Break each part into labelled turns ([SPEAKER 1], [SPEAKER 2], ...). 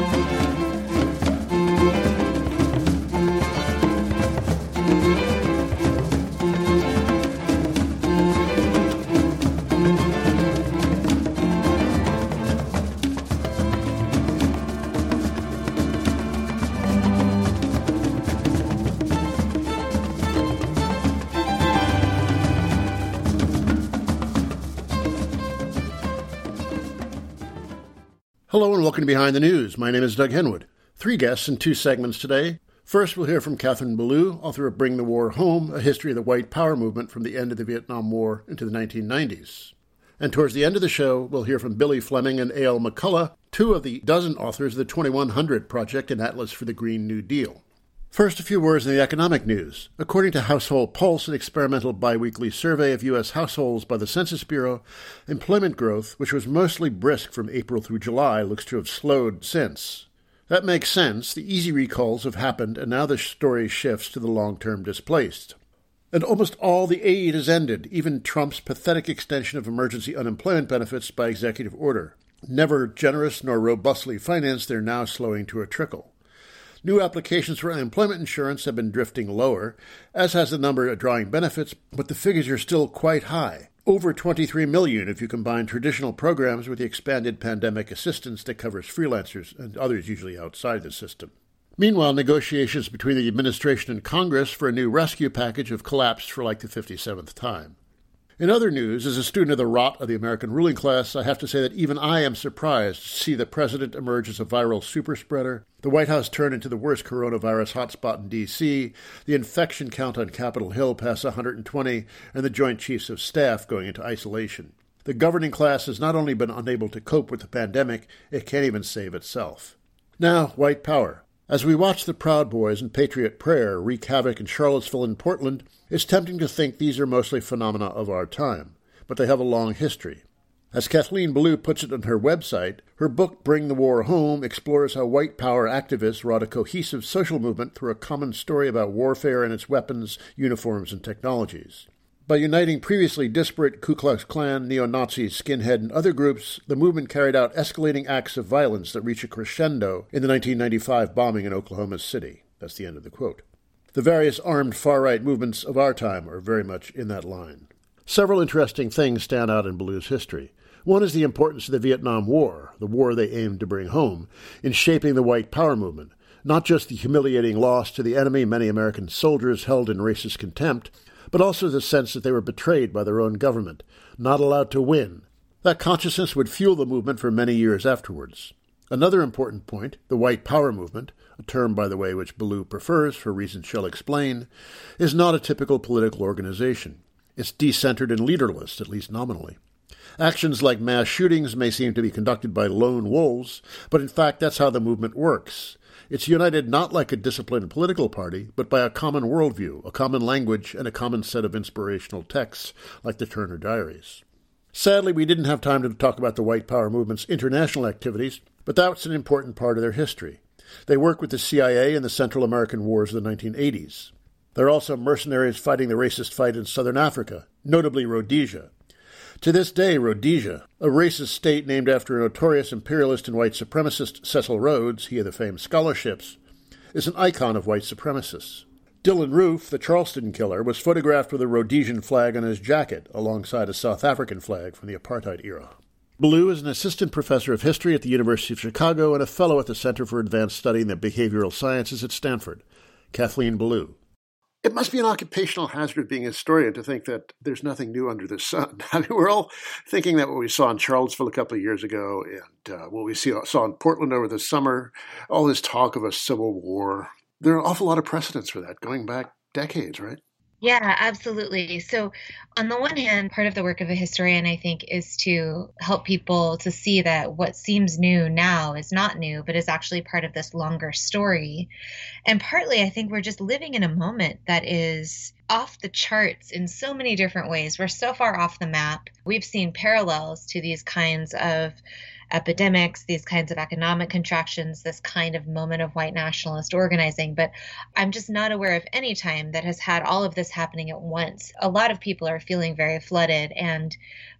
[SPEAKER 1] Música Hello and welcome to Behind the News. My name is Doug Henwood. Three guests in two segments today. First, we'll hear from Kathleen Belew, author of Bring the War Home, a history of the white power movement from the end of the Vietnam War into the 1990s. And towards the end of the show, we'll hear from Billy Fleming and A.L. McCullough, two of the dozen authors of the 2100 Project and Atlas for the Green New Deal. First, a few words in the economic news. According to Household Pulse, an experimental biweekly survey of U.S. households by the Census Bureau, employment growth, which was mostly brisk from April through July, looks to have slowed since. That makes sense. The easy recalls have happened, and now the story shifts to the long term displaced. And almost all the aid has ended, even Trump's pathetic extension of emergency unemployment benefits by executive order. Never generous nor robustly financed, they're now slowing to a trickle. New applications for unemployment insurance have been drifting lower, as has the number of drawing benefits, but the figures are still quite high. Over 23 million if you combine traditional programs with the expanded pandemic assistance that covers freelancers and others usually outside the system. Meanwhile, negotiations between the administration and Congress for a new rescue package have collapsed for like the 57th time. In other news, as a student of the rot of the American ruling class, I have to say that even I am surprised to see the president emerge as a viral superspreader, the White House turn into the worst coronavirus hotspot in D.C., the infection count on Capitol Hill pass 120, and the Joint Chiefs of Staff going into isolation. The governing class has not only been unable to cope with the pandemic, it can't even save itself. Now, white power. As we watch the Proud Boys and Patriot Prayer wreak havoc in Charlottesville and Portland, it's tempting to think these are mostly phenomena of our time, but they have a long history. As Kathleen Belew puts it on her website, her book Bring the War Home explores how white power activists wrought a cohesive social movement through a common story about warfare and its weapons, uniforms, and technologies. By uniting previously disparate Ku Klux Klan, neo Nazis, skinhead, and other groups, the movement carried out escalating acts of violence that reach a crescendo in the 1995 bombing in Oklahoma City. That's the end of the quote. The various armed far right movements of our time are very much in that line. Several interesting things stand out in Belew's history. One is the importance of the Vietnam War, the war they aimed to bring home, in shaping the white power movement, not just the humiliating loss to the enemy many American soldiers held in racist contempt, but also the sense that they were betrayed by their own government, not allowed to win. That consciousness would fuel the movement for many years afterwards. Another important point, the white power movement, a term, by the way, which Belew prefers for reasons she'll explain, is not a typical political organization. It's decentered and leaderless, at least nominally. Actions like mass shootings may seem to be conducted by lone wolves, but in fact that's how the movement works. It's united not like a disciplined political party, but by a common worldview, a common language, and a common set of inspirational texts, like the Turner Diaries. Sadly, we didn't have time to talk about the White Power movement's international activities, but that's an important part of their history. They work with the CIA in the Central American Wars of the 1980s. They're also mercenaries fighting the racist fight in southern Africa, notably Rhodesia, to this day, Rhodesia, a racist state named after a notorious imperialist and white supremacist Cecil Rhodes, he of the famed scholarships, is an icon of white supremacists. Dylan Roof, the Charleston killer, was photographed with a Rhodesian flag on his jacket alongside a South African flag from the apartheid era. Belew is an assistant professor of history at the University of Chicago and a fellow at the Center for Advanced Study in the Behavioral Sciences at Stanford. Kathleen Belew. It must be an occupational hazard of being a historian to think that there's nothing new under the sun. I mean, we're all thinking that what we saw in Charlottesville a couple of years ago and uh, what we see, saw in Portland over the summer, all this talk of a civil war, there are an awful lot of precedents for that going back decades, right?
[SPEAKER 2] Yeah, absolutely. So, on the one hand, part of the work of a historian, I think, is to help people to see that what seems new now is not new, but is actually part of this longer story. And partly, I think we're just living in a moment that is off the charts in so many different ways. We're so far off the map. We've seen parallels to these kinds of epidemics, these kinds of economic contractions, this kind of moment of white nationalist organizing. But I'm just not aware of any time that has had all of this happening at once. A lot of people are feeling very flooded. And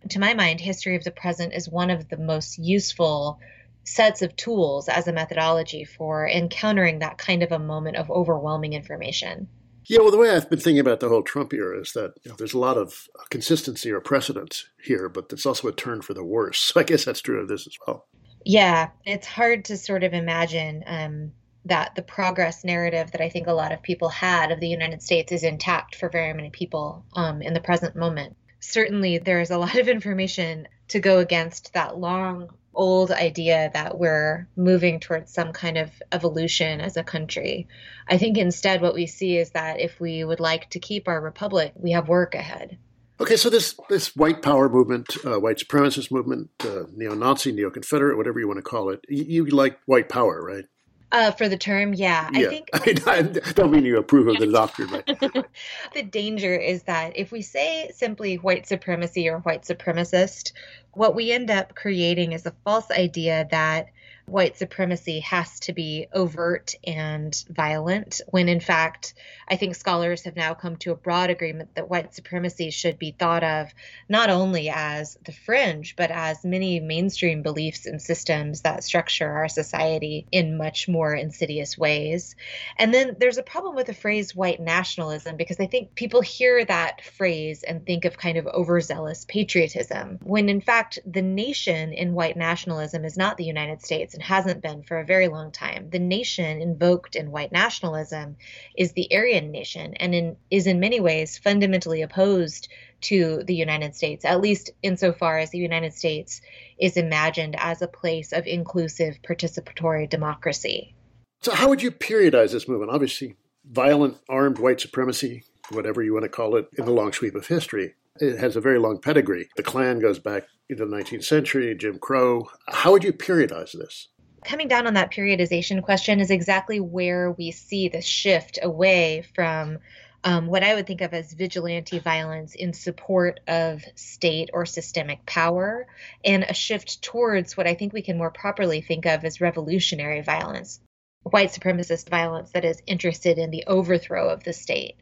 [SPEAKER 2] to my mind, History of the Present is one of the most useful sets of tools as a methodology for encountering that kind of a moment of overwhelming information.
[SPEAKER 1] Yeah, well, the way I've been thinking about the whole Trump era is that you know, there's a lot of consistency or precedence here, but there's also a turn for the worse. So I guess that's true of this as well.
[SPEAKER 2] Yeah, it's hard to sort of imagine um, that the progress narrative that I think a lot of people had of the United States is intact for very many people um, in the present moment. Certainly, there's a lot of information to go against that long old idea that we're moving towards some kind of evolution as a country. I think instead, what we see is that if we would like to keep our republic, we have work ahead.
[SPEAKER 1] Okay, so this this white power movement, uh, white supremacist movement, uh, neo-Nazi, neo-Confederate, whatever you want to call it, you, you like white power, right?
[SPEAKER 2] Uh, for the term, yeah.
[SPEAKER 1] yeah. I think I, don't mean you approve of the doctrine, but
[SPEAKER 2] the danger is that if we say simply white supremacy or white supremacist, what we end up creating is a false idea that white supremacy has to be overt and violent, when in fact, I think scholars have now come to a broad agreement that white supremacy should be thought of not only as the fringe, but as many mainstream beliefs and systems that structure our society in much more insidious ways. And then there's a problem with the phrase white nationalism because I think people hear that phrase and think of kind of overzealous patriotism, when in fact, the nation in white nationalism is not the United States and hasn't been for a very long time. The nation invoked in white nationalism is the Aryan nation and in, is in many ways fundamentally opposed to the United States, at least insofar as the United States is imagined as a place of inclusive participatory democracy.
[SPEAKER 1] So, how would you periodize this movement? Obviously, violent armed white supremacy, whatever you want to call it, in the long sweep of history. It has a very long pedigree. The Klan goes back into the 19th century, Jim Crow. How would you periodize this?
[SPEAKER 2] Coming down on that periodization question is exactly where we see the shift away from um, what I would think of as vigilante violence in support of state or systemic power, and a shift towards what I think we can more properly think of as revolutionary violence, white supremacist violence that is interested in the overthrow of the state.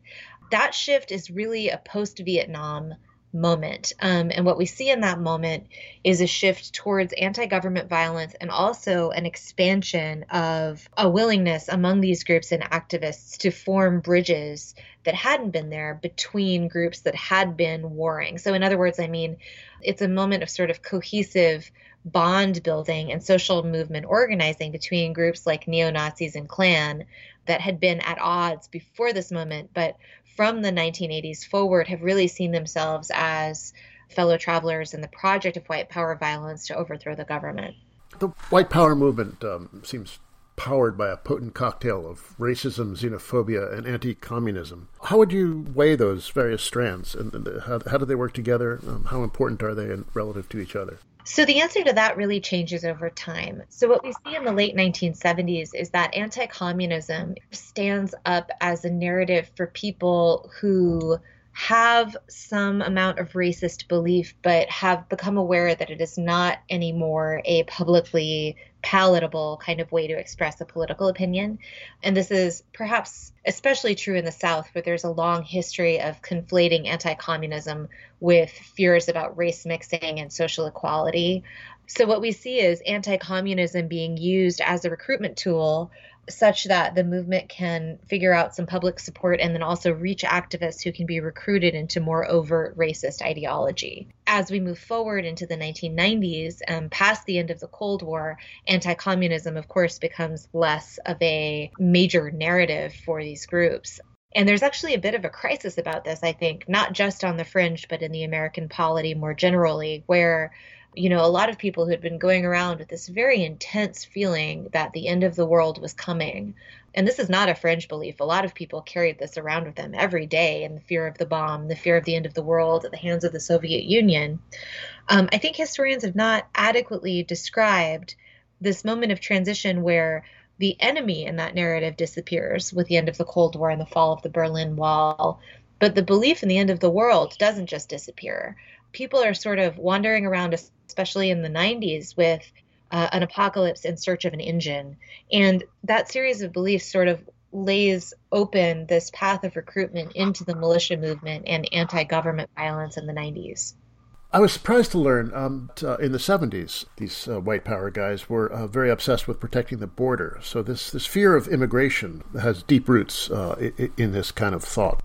[SPEAKER 2] That shift is really a post Vietnam moment. Um, and what we see in that moment is a shift towards anti government violence and also an expansion of a willingness among these groups and activists to form bridges that hadn't been there between groups that had been warring. So, in other words, I mean, it's a moment of sort of cohesive bond building and social movement organizing between groups like neo Nazis and Klan that had been at odds before this moment, but from the 1980s forward have really seen themselves as fellow travelers in the project of white power violence to overthrow the government.
[SPEAKER 1] The white power movement um, seems powered by a potent cocktail of racism, xenophobia, and anti communism. How would you weigh those various strands, and how, how do they work together? Um, how important are they in, relative to each other?
[SPEAKER 2] So the answer to that really changes over time. So what we see in the late 1970s is that anti-communism stands up as a narrative for people who have some amount of racist belief, but have become aware that it is not anymore a publicly palatable kind of way to express a political opinion. And this is perhaps especially true in the South, where there's a long history of conflating anti communism with fears about race mixing and social equality. So, what we see is anti communism being used as a recruitment tool such that the movement can figure out some public support and then also reach activists who can be recruited into more overt racist ideology. As we move forward into the 1990s, um, past the end of the Cold War, anti communism, of course, becomes less of a major narrative for these groups. And there's actually a bit of a crisis about this, I think, not just on the fringe, but in the American polity more generally, where you know, a lot of people who had been going around with this very intense feeling that the end of the world was coming. And this is not a fringe belief. A lot of people carried this around with them every day in the fear of the bomb, the fear of the end of the world at the hands of the Soviet Union. Um, I think historians have not adequately described this moment of transition where the enemy in that narrative disappears with the end of the Cold War and the fall of the Berlin Wall. But the belief in the end of the world doesn't just disappear. People are sort of wandering around especially in the 90s with uh, an apocalypse in search of an engine. And that series of beliefs sort of lays open this path of recruitment into the militia movement and anti government violence in the 90s.
[SPEAKER 1] I was surprised to learn um, t- uh, in the 70s, these uh, white power guys were uh, very obsessed with protecting the border. So, this, this fear of immigration has deep roots uh, in, in this kind of thought.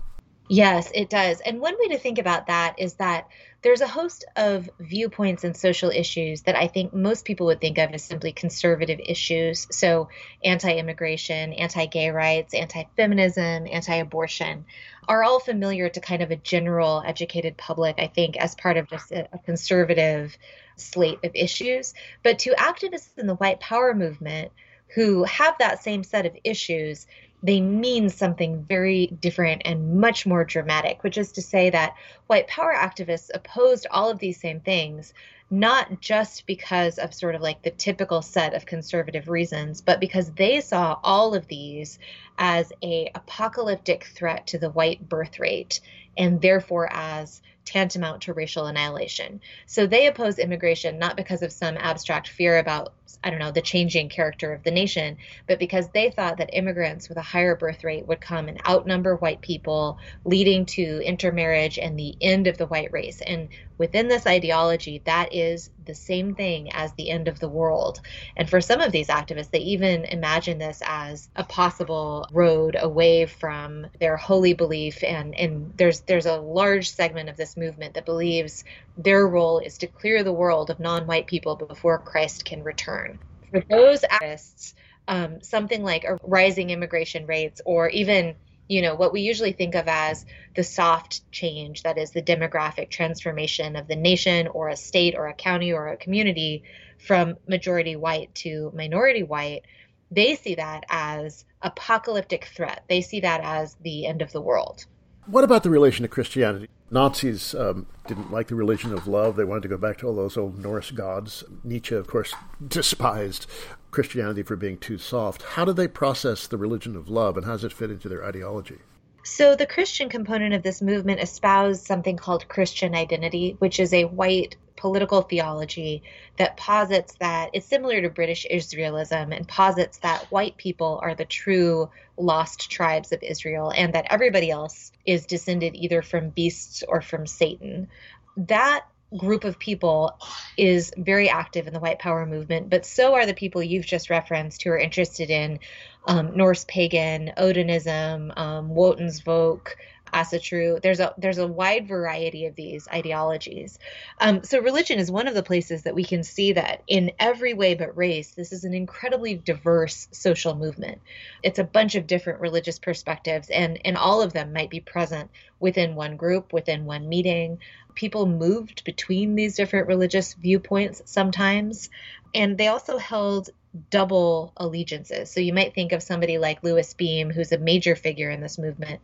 [SPEAKER 2] Yes, it does. And one way to think about that is that there's a host of viewpoints and social issues that I think most people would think of as simply conservative issues. So, anti immigration, anti gay rights, anti feminism, anti abortion are all familiar to kind of a general educated public, I think, as part of just a, a conservative slate of issues. But to activists in the white power movement, who have that same set of issues, they mean something very different and much more dramatic, which is to say that white power activists opposed all of these same things, not just because of sort of like the typical set of conservative reasons, but because they saw all of these as a apocalyptic threat to the white birth rate and therefore as tantamount to racial annihilation. So they oppose immigration not because of some abstract fear about, I don't know, the changing character of the nation, but because they thought that immigrants with a higher birth rate would come and outnumber white people, leading to intermarriage and the end of the white race. And within this ideology, that is the same thing as the end of the world. And for some of these activists, they even imagine this as a possible road away from their holy belief. And, and there's there's a large segment of this movement that believes their role is to clear the world of non-white people before Christ can return. For those activists, um, something like rising immigration rates or even you know what we usually think of as the soft change that is the demographic transformation of the nation or a state or a county or a community from majority white to minority white they see that as apocalyptic threat. They see that as the end of the world.
[SPEAKER 1] What about the relation to christianity nazis um, didn't like the religion of love they wanted to go back to all those old norse gods nietzsche of course despised Christianity for being too soft. How do they process the religion of love and how does it fit into their ideology?
[SPEAKER 2] So, the Christian component of this movement espoused something called Christian identity, which is a white political theology that posits that it's similar to British Israelism and posits that white people are the true lost tribes of Israel and that everybody else is descended either from beasts or from Satan. That group of people is very active in the white power movement, but so are the people you've just referenced who are interested in um, Norse pagan, Odinism, um, Wotansvolk, Asatru. There's a there's a wide variety of these ideologies. Um, so religion is one of the places that we can see that in every way but race, this is an incredibly diverse social movement. It's a bunch of different religious perspectives, and and all of them might be present within one group, within one meeting. People moved between these different religious viewpoints sometimes, and they also held double allegiances. So you might think of somebody like Louis Beam, who's a major figure in this movement,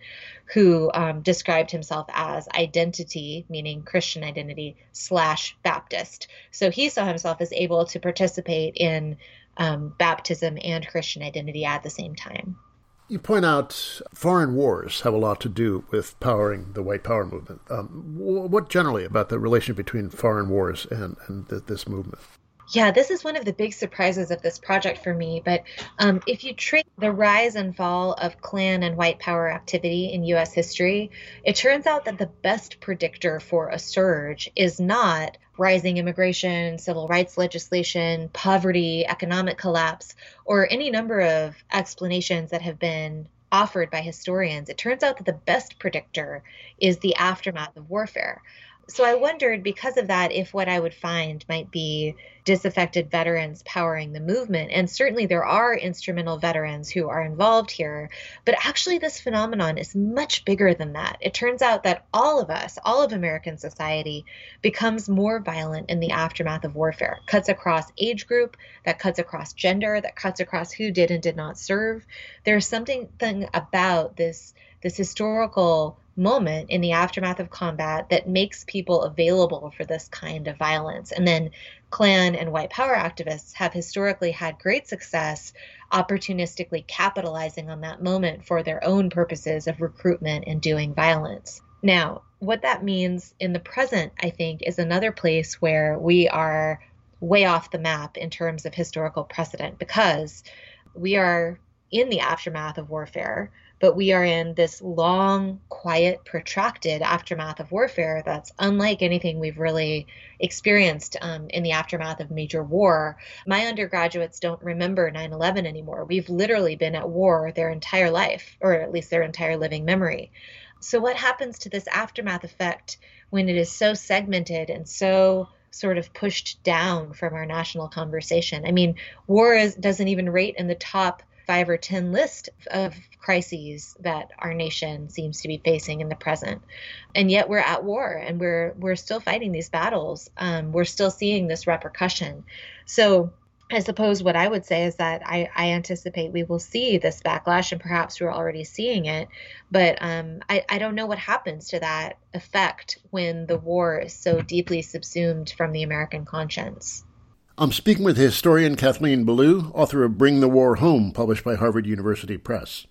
[SPEAKER 2] who um, described himself as identity, meaning Christian identity, slash Baptist. So he saw himself as able to participate in um, baptism and Christian identity at the same time.
[SPEAKER 1] You point out foreign wars have a lot to do with powering the white power movement. Um, what generally about the relation between foreign wars and, and this movement?
[SPEAKER 2] Yeah, this is one of the big surprises of this project for me. But um, if you trace the rise and fall of Klan and white power activity in U.S. history, it turns out that the best predictor for a surge is not rising immigration, civil rights legislation, poverty, economic collapse, or any number of explanations that have been offered by historians. It turns out that the best predictor is the aftermath of warfare so I wondered because of that if what I would find might be disaffected veterans powering the movement. And certainly there are instrumental veterans who are involved here. But actually, this phenomenon is much bigger than that. It turns out that all of us, all of American society, becomes more violent in the aftermath of warfare. Cuts across age group, that cuts across gender, that cuts across who did and did not serve. There's something about this this historical moment in the aftermath of combat that makes people available for this kind of violence. And then Klan and white power activists have historically had great success opportunistically capitalizing on that moment for their own purposes of recruitment and doing violence. Now, what that means in the present, I think, is another place where we are way off the map in terms of historical precedent because we are in the aftermath of warfare but we are in this long, quiet, protracted aftermath of warfare that's unlike anything we've really experienced um, in the aftermath of major war. My undergraduates don't remember 9 11 anymore. We've literally been at war their entire life, or at least their entire living memory. So, what happens to this aftermath effect when it is so segmented and so sort of pushed down from our national conversation? I mean, war is, doesn't even rate in the top five or 10 list of crises that our nation seems to be facing in the present. And yet we're at war and we're, we're still fighting these battles. Um, we're still seeing this repercussion. So I suppose what I would say is that I, I, anticipate we will see this backlash, and perhaps we're already seeing it. But um, I, I don't know what happens to that effect when the war is so deeply subsumed from the American conscience.
[SPEAKER 1] I'm speaking with historian Kathleen Belew, author of Bring the War Home, published by Harvard University Press.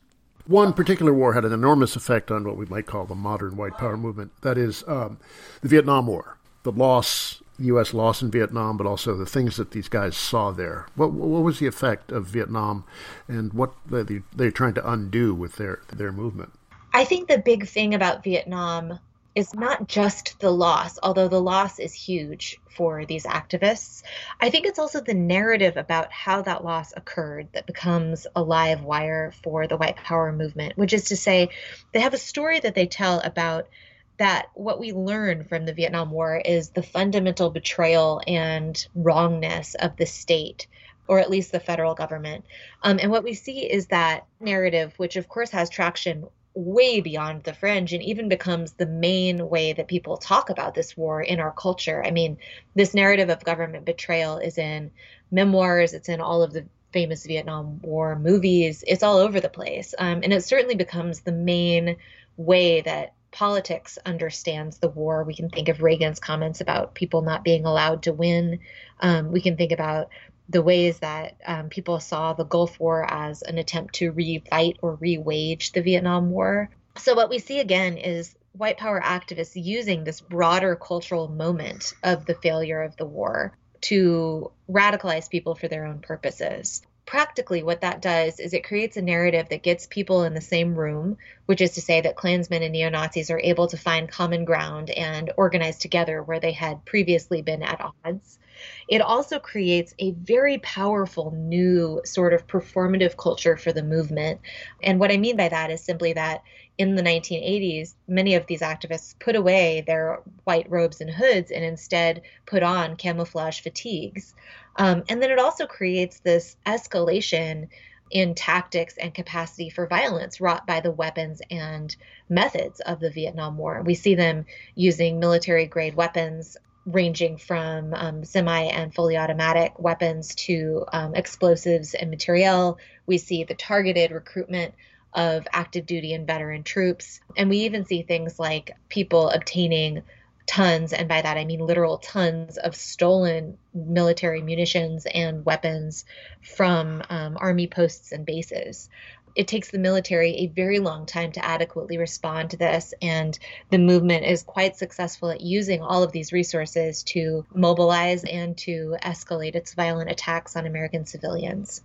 [SPEAKER 1] One particular war had an enormous effect on what we might call the modern white power movement. That is um, the Vietnam War, the loss, U.S. loss in Vietnam, but also the things that these guys saw there. What, what was the effect of Vietnam, and what they, they're trying to undo with their their movement?
[SPEAKER 2] I think the big thing about Vietnam is not just the loss, although the loss is huge for these activists. I think it's also the narrative about how that loss occurred that becomes a live wire for the white power movement, which is to say, they have a story that they tell about that what we learn from the Vietnam War is the fundamental betrayal and wrongness of the state or at least the federal government. Um, and what we see is that narrative, which of course has traction way beyond the fringe and even becomes the main way that people talk about this war in our culture. I mean, this narrative of government betrayal is in memoirs, it's in all of the famous Vietnam War movies, it's all over the place. Um, and it certainly becomes the main way that politics understands the war. We can think of Reagan's comments about people not being allowed to win. Um, we can think about the ways that um, people saw the Gulf War as an attempt to re-fight or re-wage the Vietnam War. So what we see again is white power activists using this broader cultural moment of the failure of the war to radicalize people for their own purposes. Practically, what that does is it creates a narrative that gets people in the same room, which is to say that Klansmen and neo Nazis are able to find common ground and organize together where they had previously been at odds. It also creates a very powerful new sort of performative culture for the movement. And what I mean by that is simply that in the 1980s, many of these activists put away their white robes and hoods and instead put on camouflage fatigues. Um, and then it also creates this escalation in tactics and capacity for violence wrought by the weapons and methods of the Vietnam War. We see them using military grade weapons ranging from um, semi and fully automatic weapons to um, explosives and materiel. We see the targeted recruitment of active duty and veteran troops. And we even see things like people obtaining tons, and by that I mean literal tons of stolen military munitions and weapons from um, army posts and bases it takes the military a very long time to adequately respond to this. And the movement is quite successful at using all of these resources to mobilize and to escalate its violent attacks on American civilians.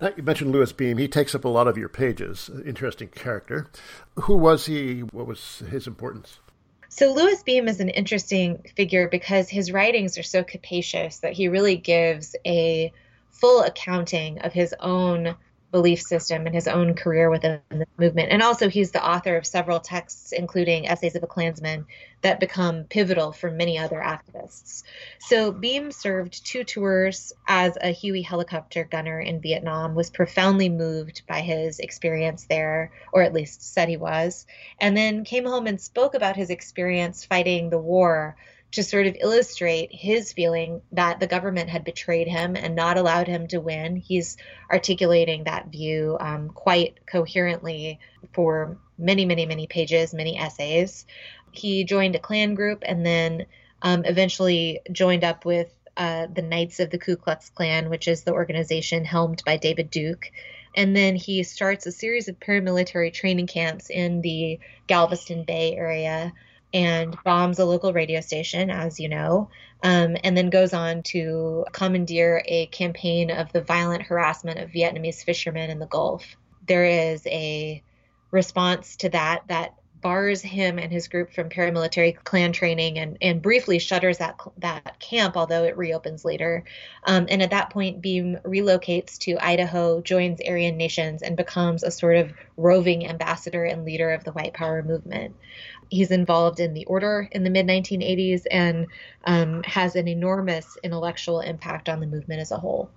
[SPEAKER 1] Uh, you mentioned Louis Beam. He takes up a lot of your pages. Interesting character. Who was he? What was his importance?
[SPEAKER 2] So Louis Beam is an interesting figure because his writings are so capacious that he really gives a full accounting of his own belief system and his own career within the movement. And also, he's the author of several texts, including Essays of a Klansman, that become pivotal for many other activists. So, Beam served two tours as a Huey helicopter gunner in Vietnam, was profoundly moved by his experience there, or at least said he was, and then came home and spoke about his experience fighting the war to sort of illustrate his feeling that the government had betrayed him and not allowed him to win. He's articulating that view um, quite coherently for many, many, many pages, many essays. He joined a Klan group and then um, eventually joined up with uh, the Knights of the Ku Klux Klan, which is the organization helmed by David Duke. And then he starts a series of paramilitary training camps in the Galveston Bay area and bombs a local radio station, as you know, um, and then goes on to commandeer a campaign of the violent harassment of Vietnamese fishermen in the Gulf. There is a response to that that bars him and his group from paramilitary Klan training and, and briefly shutters that that camp, although it reopens later. Um, and at that point, Beam relocates to Idaho, joins Aryan Nations, and becomes a sort of roving ambassador and leader of the White Power movement. He's involved in the order in the mid 1980s and um, has an enormous intellectual impact on the movement as a whole.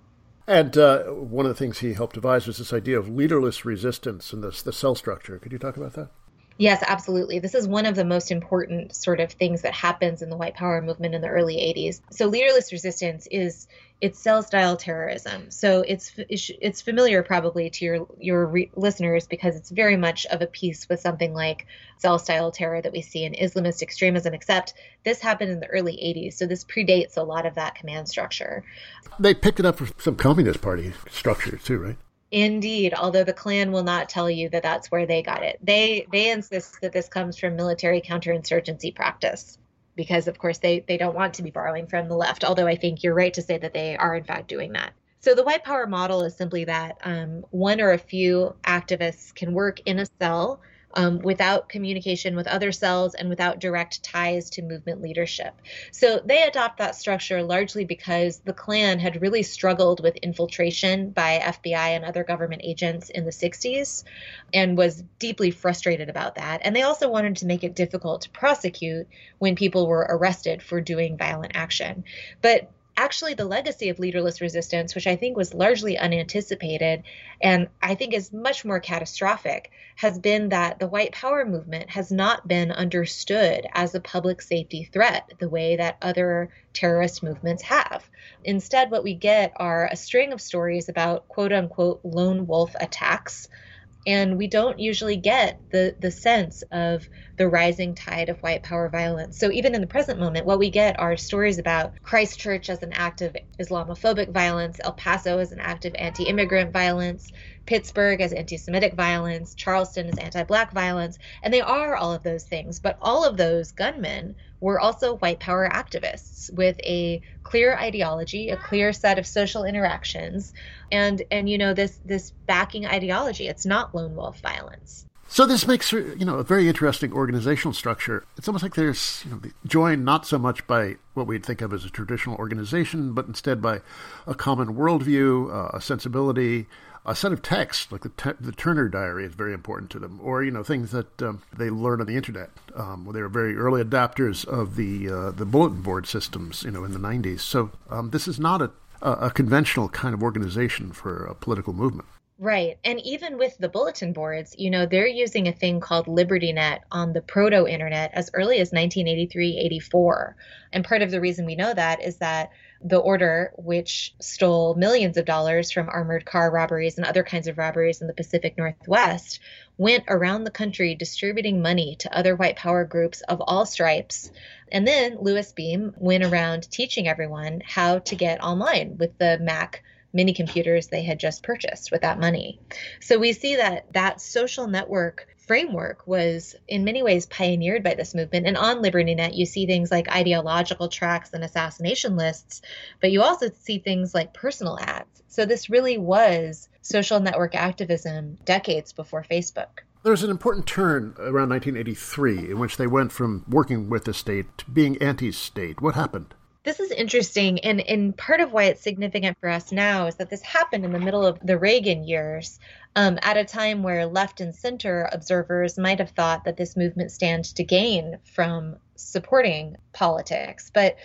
[SPEAKER 1] And uh, one of the things he helped devise was this idea of leaderless resistance and the cell structure. Could you talk about that?
[SPEAKER 2] Yes, absolutely. This is one of the most important sort of things that happens in the white power movement in the early 80s. So leaderless resistance is it's cell style terrorism. So it's it's familiar probably to your your re- listeners because it's very much of a piece with something like cell style terror that we see in Islamist extremism except this happened in the early 80s. So this predates a lot of that command structure.
[SPEAKER 1] They picked it up from some communist party structures too, right?
[SPEAKER 2] Indeed, although the Klan will not tell you that that's where they got it. They they insist that this comes from military counterinsurgency practice because of course they they don't want to be borrowing from the left, although I think you're right to say that they are in fact doing that. So the white power model is simply that um, one or a few activists can work in a cell um, without communication with other cells and without direct ties to movement leadership. So they adopt that structure largely because the Klan had really struggled with infiltration by FBI and other government agents in the 60s and was deeply frustrated about that. And they also wanted to make it difficult to prosecute when people were arrested for doing violent action. But actually the legacy of leaderless resistance, which I think was largely unanticipated and I think is much more catastrophic, has been that the white power movement has not been understood as a public safety threat the way that other terrorist movements have. Instead, what we get are a string of stories about quote unquote lone wolf attacks and we don't usually get the the sense of the rising tide of white power violence. So even in the present moment, what we get are stories about Christchurch as an act of Islamophobic violence, El Paso as an act of anti-immigrant violence, Pittsburgh as anti Semitic violence, Charleston as anti black violence, and they are all of those things. But all of those gunmen were also white power activists with a clear ideology, a clear set of social interactions, and and you know this this backing ideology. It's not lone wolf violence.
[SPEAKER 1] So this makes you know a very interesting organizational structure. It's almost like there's you know, joined not so much by what we'd think of as a traditional organization, but instead by a common worldview, uh, a sensibility, a set of texts, like the, the Turner Diary, is very important to them, or you know things that um, they learn on the internet. Um, they were very early adapters of the uh, the bulletin board systems, you know, in the '90s. So um, this is not a, a conventional kind of organization for a political movement.
[SPEAKER 2] Right. And even with the bulletin boards, you know, they're using a thing called LibertyNet on the proto internet as early as 1983 84. And part of the reason we know that is that the order, which stole millions of dollars from armored car robberies and other kinds of robberies in the Pacific Northwest, went around the country distributing money to other white power groups of all stripes. And then Louis Beam went around teaching everyone how to get online with the Mac mini computers they had just purchased with that money. So we see that that social network framework was in many ways pioneered by this movement. And on LibertyNet, you see things like ideological tracks and assassination lists, but you also see things like personal ads. So this really was social network activism decades before Facebook.
[SPEAKER 1] There was an important turn around 1983 in which they went from working with the state to being anti state. What happened?
[SPEAKER 2] This is interesting. And, and part of why it's significant for us now is that this happened in the middle of the Reagan years, um, at a time where left and center observers might have thought that this movement stands to gain from supporting politics. But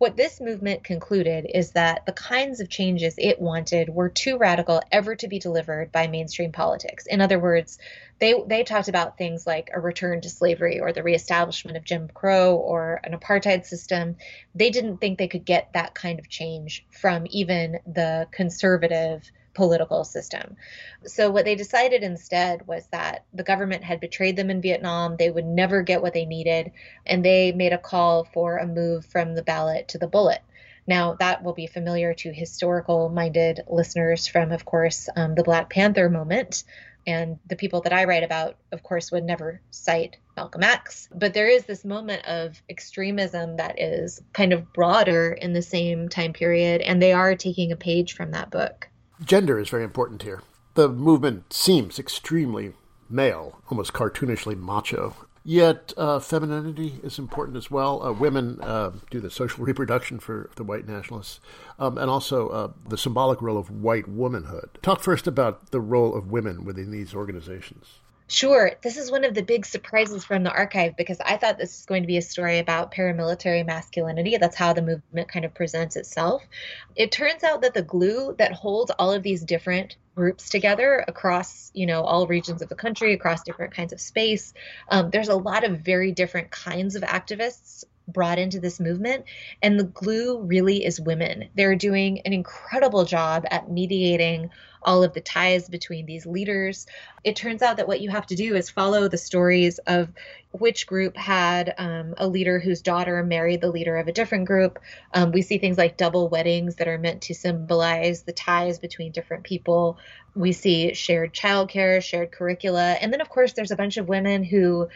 [SPEAKER 2] what this movement concluded is that the kinds of changes it wanted were too radical ever to be delivered by mainstream politics. In other words, they they talked about things like a return to slavery or the reestablishment of Jim Crow or an apartheid system. They didn't think they could get that kind of change from even the conservative political system. So, what they decided instead was that the government had betrayed them in Vietnam. They would never get what they needed. And they made a call for a move from the ballot to the bullet. Now, that will be familiar to historical minded listeners from, of course, um, the Black Panther moment. And the people that I write about, of course, would never cite Malcolm X. But there is this moment of extremism that is kind of broader in the same time period, and they are taking a page from that book
[SPEAKER 1] gender is very important here. The movement seems extremely male, almost cartoonishly macho. Yet uh, femininity is important as well. Uh, women uh, do the social reproduction for the white nationalists, um, and also uh, the symbolic role of white womanhood. Talk first about the role of women within these organizations.
[SPEAKER 2] Sure. This is one of the big surprises from the archive because I thought this was going to be a story about paramilitary masculinity. That's how the movement kind of presents itself. It turns out that the glue that holds all of these different groups together across, you know, all regions of the country, across different kinds of space, um, there's a lot of very different kinds of activists brought into this movement. And the glue really is women. They're doing an incredible job at mediating all of the ties between these leaders. It turns out that what you have to do is follow the stories of which group had um, a leader whose daughter married the leader of a different group. Um, we see things like double weddings that are meant to symbolize the ties between different people. We see shared childcare, shared curricula. And then, of course, there's a bunch of women who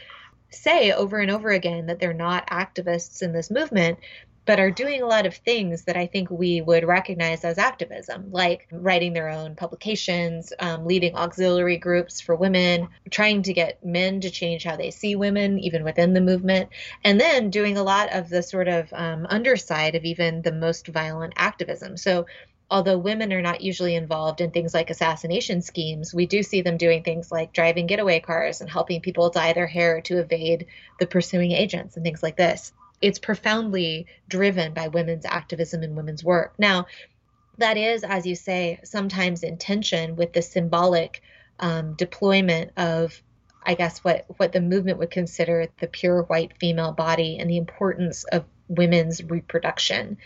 [SPEAKER 2] say over and over again that they're not activists in this movement, but are doing a lot of things that I think we would recognize as activism, like writing their own publications, um, leading auxiliary groups for women, trying to get men to change how they see women, even within the movement, and then doing a lot of the sort of um, underside of even the most violent activism. So although women are not usually involved in things like assassination schemes, we do see them doing things like driving getaway cars and helping people dye their hair to evade the pursuing agents and things like this. It's profoundly driven by women's activism and women's work. Now, that is, as you say, sometimes in tension with the symbolic um, deployment of I guess what what the movement would consider the pure white female body and the importance of women's reproduction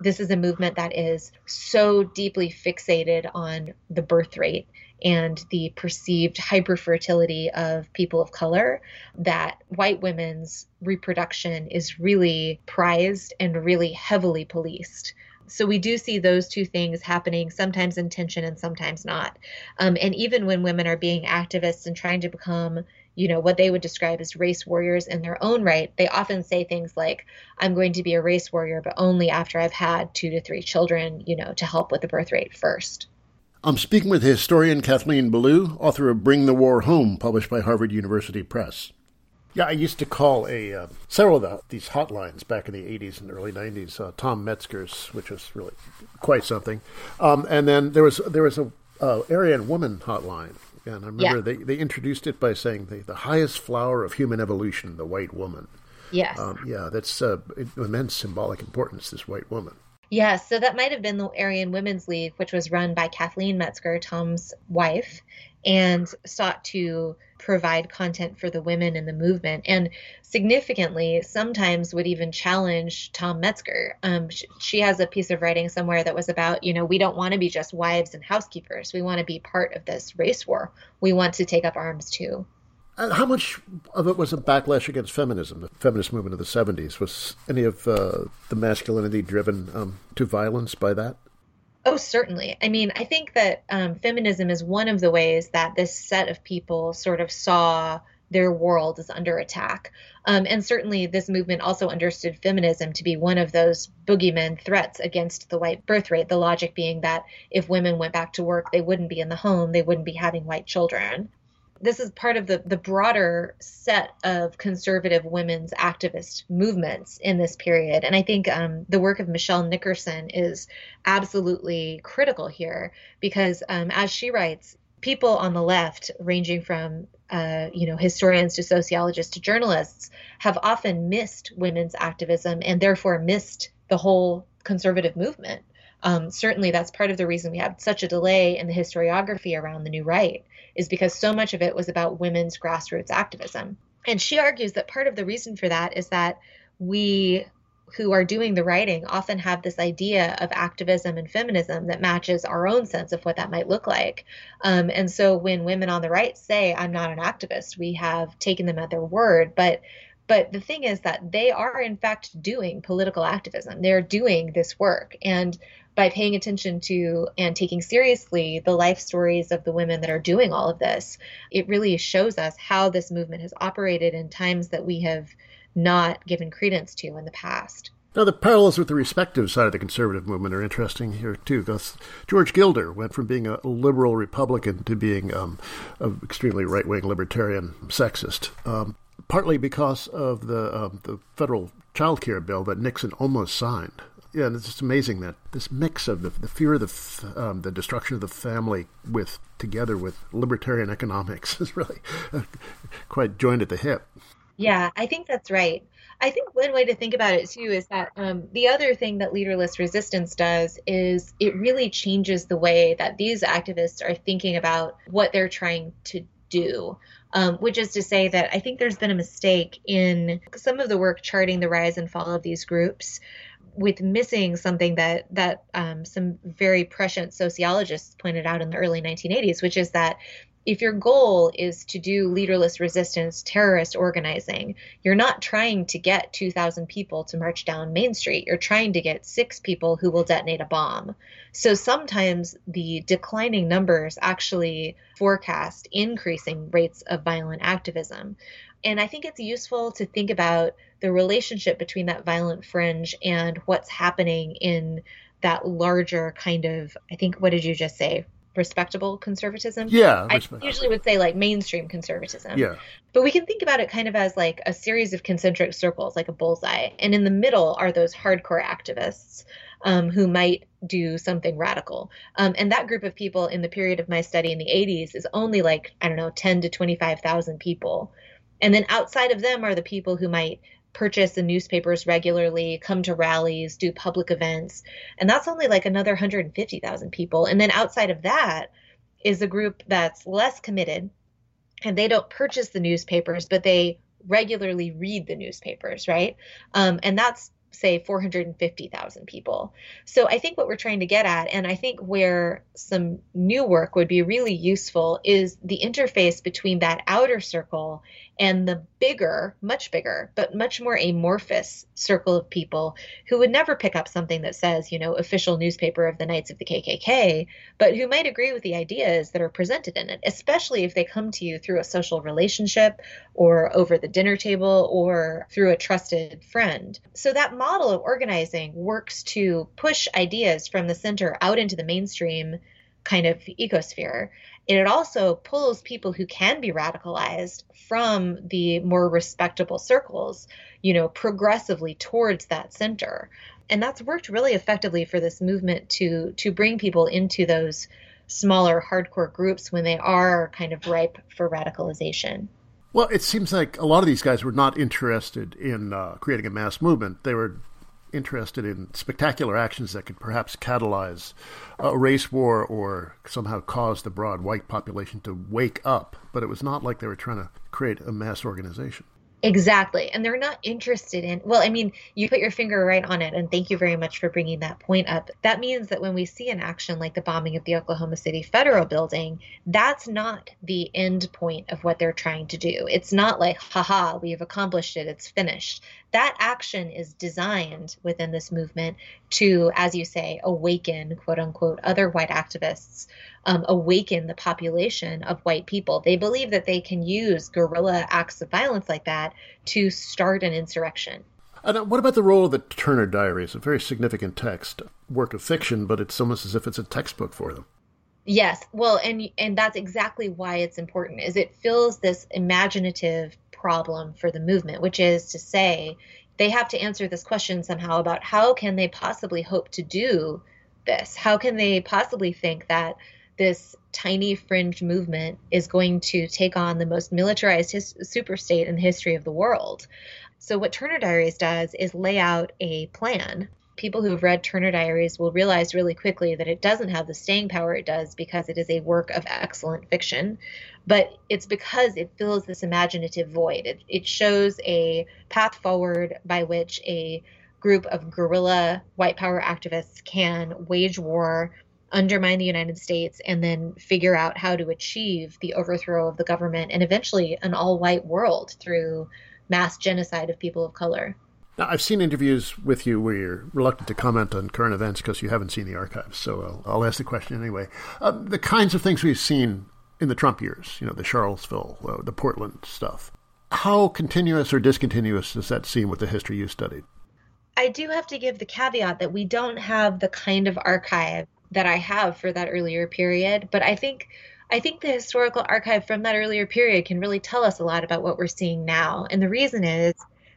[SPEAKER 2] this is a movement that is so deeply fixated on the birth rate and the perceived hyperfertility of people of color that white women's reproduction is really prized and really heavily policed. So we do see those two things happening sometimes in tension and sometimes not. Um, and even when women are being activists and trying to become you know, what they would describe as race warriors in their own right, they often say things like, I'm going to be a race warrior, but only after I've had two to three children, you know, to help with the birth rate first.
[SPEAKER 1] I'm speaking with historian Kathleen Belew, author of Bring the War Home, published by Harvard University Press. Yeah, I used to call a uh, several of the, these hotlines back in the 80s and early 90s, uh, Tom Metzger's, which was really quite something. Um, and then there was there was a uh, Aryan Woman hotline, and I remember yeah. they, they introduced it by saying the, the highest flower of human evolution, the white woman.
[SPEAKER 2] Yes.
[SPEAKER 1] Um, yeah, that's uh, immense symbolic importance, this white woman.
[SPEAKER 2] Yes, so that might have been the Aryan Women's League, which was run by Kathleen Metzger, Tom's wife, and sought to provide content for the women in the movement. And significantly, sometimes would even challenge Tom Metzger. Um, she, she has a piece of writing somewhere that was about, you know, we don't want to be just wives and housekeepers. We want to be part of this race war. We want to take up arms too.
[SPEAKER 1] And how much of it was a backlash against feminism, the feminist movement of the 70s? Was any of uh, the masculinity driven um, to violence by that?
[SPEAKER 2] Oh, certainly. I mean, I think that um, feminism is one of the ways that this set of people sort of saw their world as under attack. Um, and certainly, this movement also understood feminism to be one of those boogeyman threats against the white birth rate. The logic being that if women went back to work, they wouldn't be in the home, they wouldn't be having white children this is part of the, the broader set of conservative women's activist movements in this period. And I think um, the work of Michelle Nickerson is absolutely critical here because, um, as she writes, people on the left, ranging from uh, you know historians to sociologists to journalists, have often missed women's activism and therefore missed the whole conservative movement. Um, certainly, that's part of the reason we had such a delay in the historiography around the new right is because so much of it was about women's grassroots activism. And she argues that part of the reason for that is that we who are doing the writing often have this idea of activism and feminism that matches our own sense of what that might look like. Um, and so when women on the right say, I'm not an activist, we have taken them at their word. But but the thing is that they are in fact doing political activism. They're doing this work. And by paying attention to and taking seriously the life stories of the women that are doing all of this, it really shows us how this movement has operated in times that we have not given credence to in the past.
[SPEAKER 1] Now, the parallels with the respective side of the conservative movement are interesting here, too, because George Gilder went from being a liberal Republican to being um, an extremely right wing libertarian sexist, um, partly because of the, um, the federal child care bill that Nixon almost signed. Yeah, and it's just amazing that this mix of the, the fear of the, um, the destruction of the family with together with libertarian economics is really uh, quite joined at the hip.
[SPEAKER 2] Yeah, I think that's right. I think one way to think about it too is that um, the other thing that leaderless resistance does is it really changes the way that these activists are thinking about what they're trying to do. Um, which is to say that I think there's been a mistake in some of the work charting the rise and fall of these groups with missing something that that um, some very prescient sociologists pointed out in the early 1980s, which is that if your goal is to do leaderless resistance terrorist organizing, you're not trying to get 2,000 people to march down Main Street. You're trying to get six people who will detonate a bomb. So sometimes the declining numbers actually forecast increasing rates of violent activism. And I think it's useful to think about the relationship between that violent fringe and what's happening in that larger kind of, I think, what did you just say? respectable conservatism.
[SPEAKER 1] Yeah.
[SPEAKER 2] I usually would say like mainstream conservatism.
[SPEAKER 1] Yeah.
[SPEAKER 2] But we can think about it kind of as like a series of concentric circles, like a bullseye. And in the middle are those hardcore activists um, who might do something radical. Um, and that group of people in the period of my study in the 80s is only like, I don't know, 10 to 25,000 people. And then outside of them are the people who might purchase the newspapers regularly, come to rallies, do public events. And that's only like another 150,000 people. And then outside of that is a group that's less committed and they don't purchase the newspapers, but they regularly read the newspapers, right? Um, and that's say 450,000 people. So I think what we're trying to get at, and I think where some new work would be really useful, is the interface between that outer circle and the bigger, much bigger, but much more amorphous circle of people who would never pick up something that says, you know, official newspaper of the Knights of the KKK, but who might agree with the ideas that are presented in it, especially if they come to you through a social relationship or over the dinner table or through a trusted friend. So that model of organizing works to push ideas from the center out into the mainstream kind of ecosphere it also pulls people who can be radicalized from the more respectable circles, you know, progressively towards that center. And that's worked really effectively for this movement to to bring people into those smaller hardcore groups when they are kind of ripe for radicalization.
[SPEAKER 1] Well, it seems like a lot of these guys were not interested in uh, creating a mass movement. They were interested in spectacular actions that could perhaps catalyze a race war or somehow cause the broad white population to wake up. But it was not like they were trying to create a mass organization.
[SPEAKER 2] Exactly. And they're not interested in, well, I mean, you put your finger right on it. And thank you very much for bringing that point up. That means that when we see an action like the bombing of the Oklahoma City Federal Building, that's not the end point of what they're trying to do. It's not like, haha, we've accomplished it, it's finished. That action is designed within this movement to, as you say, awaken, quote unquote, other white activists um, awaken the population of white people. They believe that they can use guerrilla acts of violence like that to start an insurrection.
[SPEAKER 1] And what about the role of the Turner Diaries? A very significant text, work of fiction, but it's almost as if it's a textbook for them.
[SPEAKER 2] Yes, well, and and that's exactly why it's important. Is it fills this imaginative problem for the movement, which is to say, they have to answer this question somehow about how can they possibly hope to do this? How can they possibly think that this tiny fringe movement is going to take on the most militarized his- superstate in the history of the world. So, what Turner Diaries does is lay out a plan. People who have read Turner Diaries will realize really quickly that it doesn't have the staying power it does because it is a work of excellent fiction, but it's because it fills this imaginative void. It, it shows a path forward by which a group of guerrilla white power activists can wage war undermine the United States and then figure out how to achieve the overthrow of the government and eventually an all white world through mass genocide of people of color.
[SPEAKER 1] Now, I've seen interviews with you where you're reluctant to comment on current events because you haven't seen the archives, so I'll, I'll ask the question anyway. Uh, the kinds of things we've seen in the Trump years, you know, the Charlottesville, uh, the Portland stuff, how continuous or discontinuous does that seem with the history you studied?
[SPEAKER 2] I do have to give the caveat that we don't have the kind of archive that I have for that earlier period, but I think I think the historical archive from that earlier period can really tell us a lot about what we're seeing now. And the reason is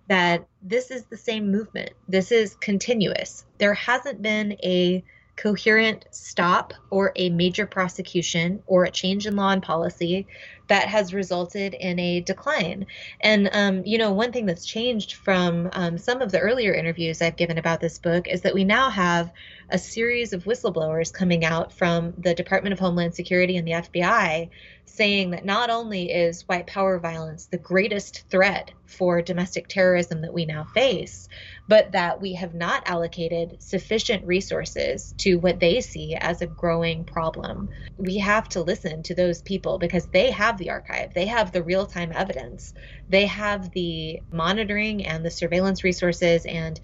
[SPEAKER 2] that this is the same movement. This is continuous. There hasn't been a coherent stop or a major prosecution or a change in law and policy that has resulted in a decline. And, um, you know, one thing that's changed from um, some of the earlier interviews I've given about this book is that we now have a series of whistleblowers coming out from the Department of Homeland Security and the FBI saying that not only is white power violence the greatest threat for domestic terrorism that we now face, but that we have not allocated sufficient resources to what they see as a growing problem. We have to listen to those people because they have the archive, they have the real time evidence, they have the monitoring and the surveillance resources, and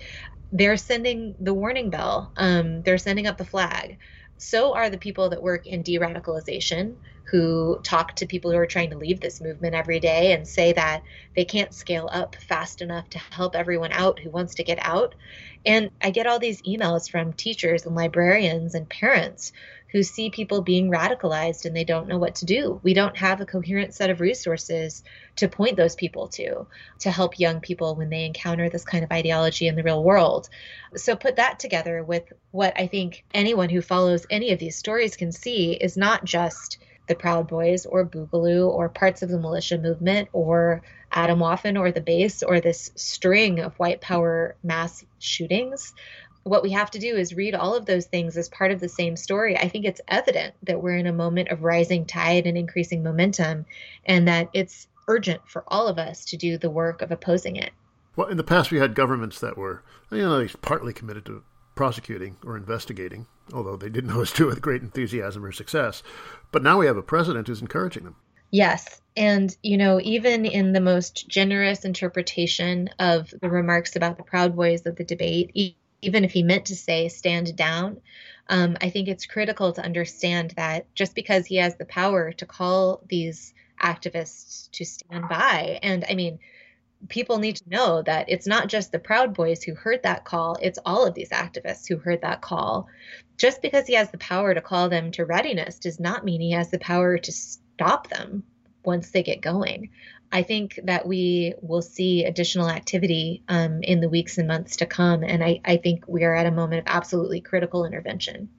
[SPEAKER 2] they're sending the warning bell, um, they're sending up the flag. So are the people that work in de radicalization who talk to people who are trying to leave this movement every day and say that they can't scale up fast enough to help everyone out who wants to get out. And I get all these emails from teachers and librarians and parents who see people being radicalized and they don't know what to do. We don't have a coherent set of resources to point those people to to help young people when they encounter this kind of ideology in the real world. So put that together with what I think anyone who follows any of these stories can see is not just the Proud Boys or Boogaloo or parts of the militia movement or Atomwaffen or the base or this string of white power mass shootings, what we have to do is read all of those things as part of the same story. I think it's evident that we're in a moment of rising tide and increasing momentum, and that it's urgent for all of us to do the work of opposing it.
[SPEAKER 1] Well, in the past, we had governments that were, you know, partly committed to prosecuting or investigating, although they didn't always do it with great enthusiasm or success. But now we have a president who's encouraging them.
[SPEAKER 2] Yes. And, you know, even in the most generous interpretation of the remarks about the Proud Boys of the debate, even if he meant to say stand down, um, I think it's critical to understand that just because he has the power to call these activists to stand by, and I mean, people need to know that it's not just the Proud Boys who heard that call, it's all of these activists who heard that call. Just because he has the power to call them to readiness does not mean he has the power to stop them once they get going. I think that we will see additional activity um, in the weeks and months to come. And I, I think we are at a moment of absolutely critical intervention.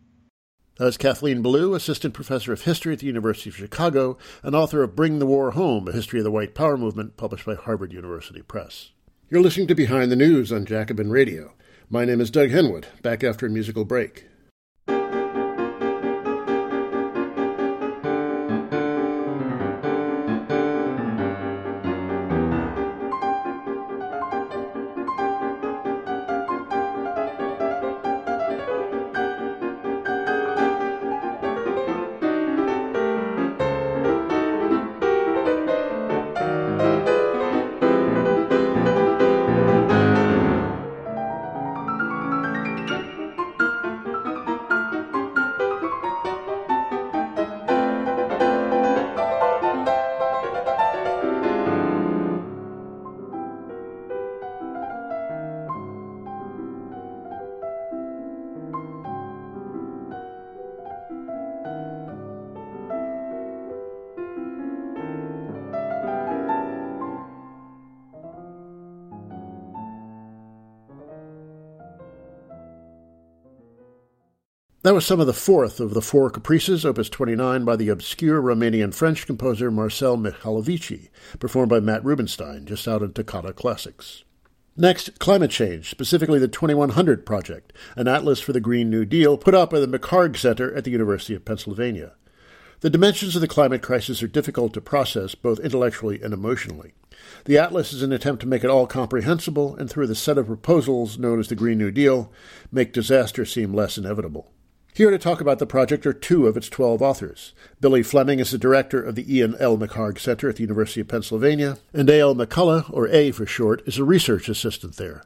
[SPEAKER 1] That's Kathleen Belew, Assistant Professor of History at the University of Chicago and author of Bring the War Home, A History of the White Power Movement, published by Harvard University Press. You're listening to Behind the News on Jacobin Radio. My name is Doug Henwood, back after a musical break. That was some of the fourth of the four caprices, opus 29, by the obscure Romanian French composer Marcel Mihalovici, performed by Matt Rubenstein, just out in Toccata Classics. Next, climate change, specifically the 2100 Project, an atlas for the Green New Deal put out by the McHarg Center at the University of Pennsylvania. The dimensions of the climate crisis are difficult to process both intellectually and emotionally. The Atlas is an attempt to make it all comprehensible and, through the set of proposals known as the Green New Deal, make disaster seem less inevitable. Here to talk about the project are two of its 12 authors. Billy Fleming is the director of the Ian L. McHarg Center at the University of Pennsylvania, and A.L. McCullough, or A for short, is a research assistant there.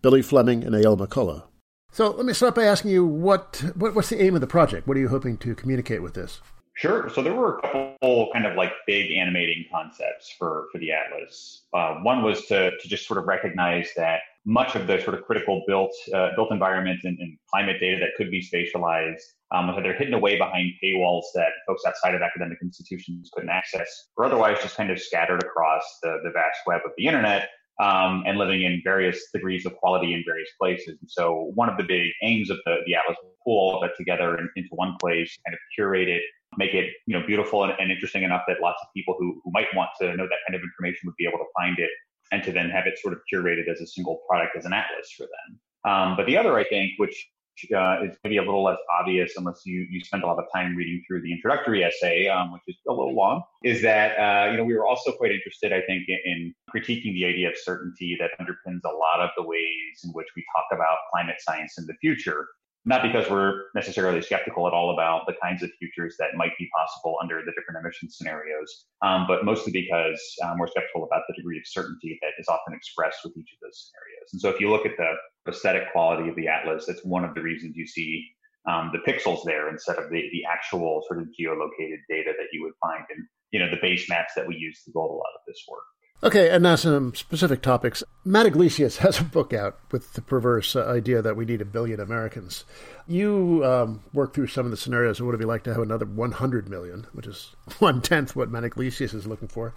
[SPEAKER 1] Billy Fleming and A.L. McCullough. So let me start by asking you what, what what's the aim of the project? What are you hoping to communicate with this?
[SPEAKER 3] Sure. So there were a couple kind of like big animating concepts for for the atlas. Uh, one was to to just sort of recognize that much of the sort of critical built uh, built environment and, and, climate data that could be spatialized um, was either hidden away behind paywalls that folks outside of academic institutions couldn't access, or otherwise just kind of scattered across the, the vast web of the internet um, and living in various degrees of quality in various places. And so one of the big aims of the, the Atlas was pull all of it together in, into one place, kind of curate it, make it you know beautiful and, and interesting enough that lots of people who, who might want to know that kind of information would be able to find it and to then have it sort of curated as a single product as an atlas for them. Um, but the other, I think, which uh, is maybe a little less obvious unless you, you spend a lot of time reading through the introductory essay, um, which is a little long, is that uh, you know we were also quite interested, I think, in, in, critiquing the idea of certainty that underpins a lot of the ways in which we talk about climate science in the future not because we're necessarily skeptical at all about the kinds of futures that might be possible under the different emission scenarios, um, but mostly because um, we're skeptical about the degree of certainty that is often expressed with each of those scenarios. And so if you look at the aesthetic quality of the atlas, that's one of the reasons you see um, the pixels there instead of the, the actual sort of geolocated data that you would find in you know the base maps that we use to build a lot of this work.
[SPEAKER 1] Okay, and now some specific topics. Matt Yglesias has a book out with the perverse uh, idea that we need a billion Americans. You um, work through some of the scenarios of what it'd be like to have another 100 million, which is one tenth what Matt Yglesias is looking for.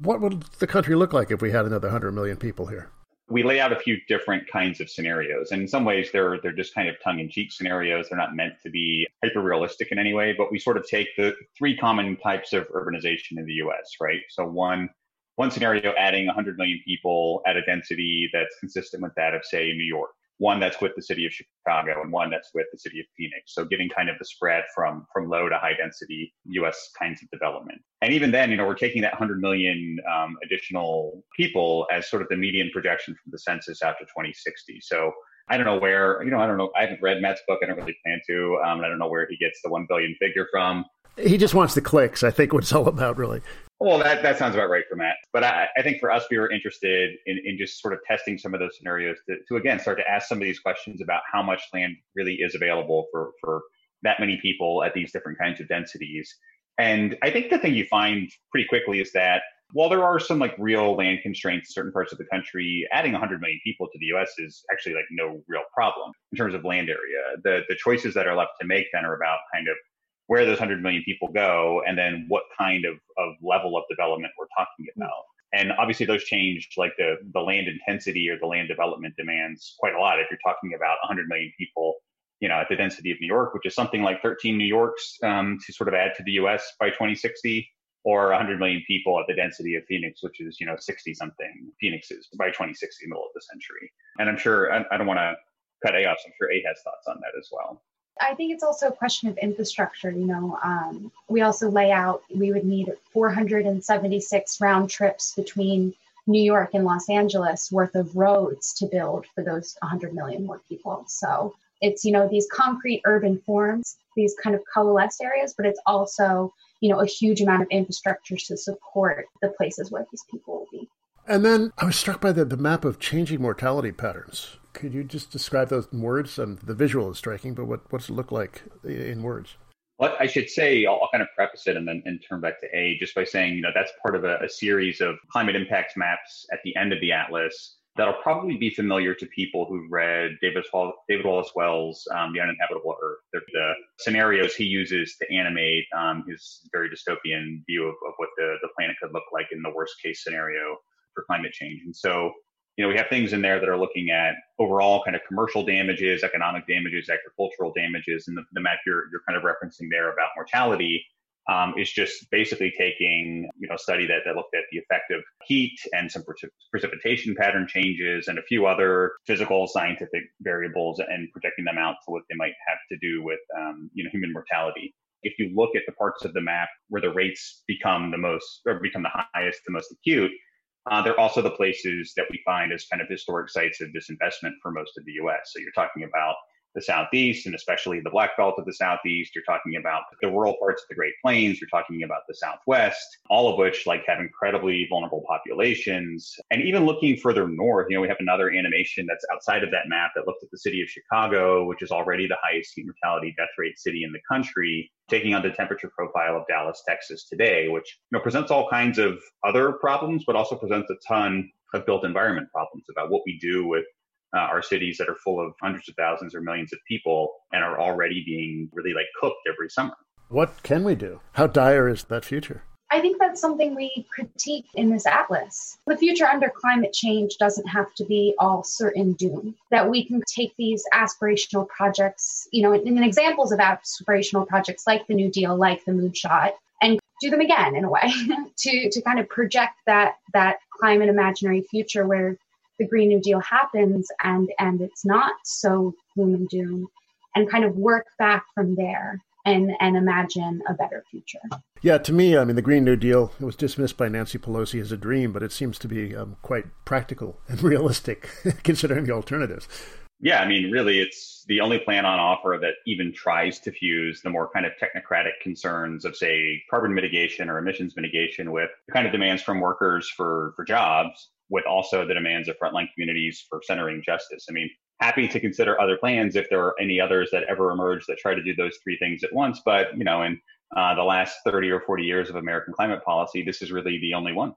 [SPEAKER 1] What would the country look like if we had another 100 million people here?
[SPEAKER 3] We lay out a few different kinds of scenarios, and in some ways they're they're just kind of tongue-in-cheek scenarios. They're not meant to be hyper-realistic in any way, but we sort of take the three common types of urbanization in the U.S. Right. So one one scenario adding 100 million people at a density that's consistent with that of, say, New York. One that's with the city of Chicago and one that's with the city of Phoenix. So getting kind of the spread from from low to high density U.S. kinds of development. And even then, you know, we're taking that 100 million um, additional people as sort of the median projection from the census to 2060. So I don't know where, you know, I don't know. I haven't read Matt's book. I don't really plan to. Um, I don't know where he gets the 1 billion figure from.
[SPEAKER 1] He just wants the clicks, I think, what it's all about, really.
[SPEAKER 3] Well, that, that sounds about right for Matt. But I, I think for us, we were interested in, in just sort of testing some of those scenarios to, to, again, start to ask some of these questions about how much land really is available for, for that many people at these different kinds of densities. And I think the thing you find pretty quickly is that while there are some like real land constraints in certain parts of the country, adding 100 million people to the US is actually like no real problem in terms of land area. The, the choices that are left to make then are about kind of where those 100 million people go and then what kind of, of level of development we're talking hmm. about. And obviously those change like the, the land intensity or the land development demands quite a lot. If you're talking about 100 million people, you know, at the density of New York, which is something like 13 New Yorks um, to sort of add to the U.S. by 2060, or 100 million people at the density of Phoenix, which is, you know, 60 something Phoenixes by 2060, middle of the century. And I'm sure, I, I don't want to cut A off, so I'm sure A has thoughts on that as well.
[SPEAKER 4] I think it's also a question of infrastructure. You know, um, we also lay out we would need 476 round trips between New York and Los Angeles worth of roads to build for those 100 million more people. So it's you know these concrete urban forms, these kind of coalesced areas, but it's also you know a huge amount of infrastructure to support the places where these people will be.
[SPEAKER 1] And then I was struck by the, the map of changing mortality patterns. Could you just describe those in words? And the visual is striking, but what, what's it look like in words?
[SPEAKER 3] Well, I should say, I'll, I'll kind of preface it and then and turn back to A just by saying, you know, that's part of a, a series of climate impacts maps at the end of the atlas that'll probably be familiar to people who've read David, David Wallace Wells' um, The Uninhabitable Earth. They're the scenarios he uses to animate um, his very dystopian view of, of what the, the planet could look like in the worst case scenario for climate change. And so you know, we have things in there that are looking at overall kind of commercial damages, economic damages, agricultural damages, and the, the map you're, you're kind of referencing there about mortality um, is just basically taking, you know, a study that, that looked at the effect of heat and some precipitation pattern changes and a few other physical scientific variables and projecting them out to what they might have to do with, um, you know, human mortality. If you look at the parts of the map where the rates become the most or become the highest, the most acute, uh, they're also the places that we find as kind of historic sites of disinvestment for most of the U.S. So you're talking about the Southeast and especially the Black Belt of the Southeast. You're talking about the rural parts of the Great Plains. You're talking about the Southwest, all of which like have incredibly vulnerable populations. And even looking further north, you know, we have another animation that's outside of that map that looks at the city of Chicago, which is already the highest heat mortality death rate city in the country, taking on the temperature profile of Dallas, Texas today, which you know presents all kinds of other problems, but also presents a ton of built environment problems about what we do with uh, our cities that are full of hundreds of thousands or millions of people and are already being really like cooked every summer.
[SPEAKER 1] What can we do? How dire is that future?
[SPEAKER 4] I think that's something we critique in this atlas. The future under climate change doesn't have to be all certain doom. That we can take these aspirational projects, you know, in, examples of aspirational projects like the New Deal, like the Moonshot, and do them again in a way to to kind of project that that climate imaginary future where the Green New Deal happens and and it's not so gloom and doom, and kind of work back from there and and imagine a better future.
[SPEAKER 1] Yeah, to me, I mean, the Green New Deal was dismissed by Nancy Pelosi as a dream, but it seems to be um, quite practical and realistic considering the alternatives.
[SPEAKER 3] Yeah, I mean, really, it's the only plan on offer that even tries to fuse the more kind of technocratic concerns of, say, carbon mitigation or emissions mitigation with the kind of demands from workers for, for jobs, with also the demands of frontline communities for centering justice. I mean, happy to consider other plans if there are any others that ever emerge that try to do those three things at once. But, you know, in uh, the last 30 or 40 years of American climate policy, this is really the only one.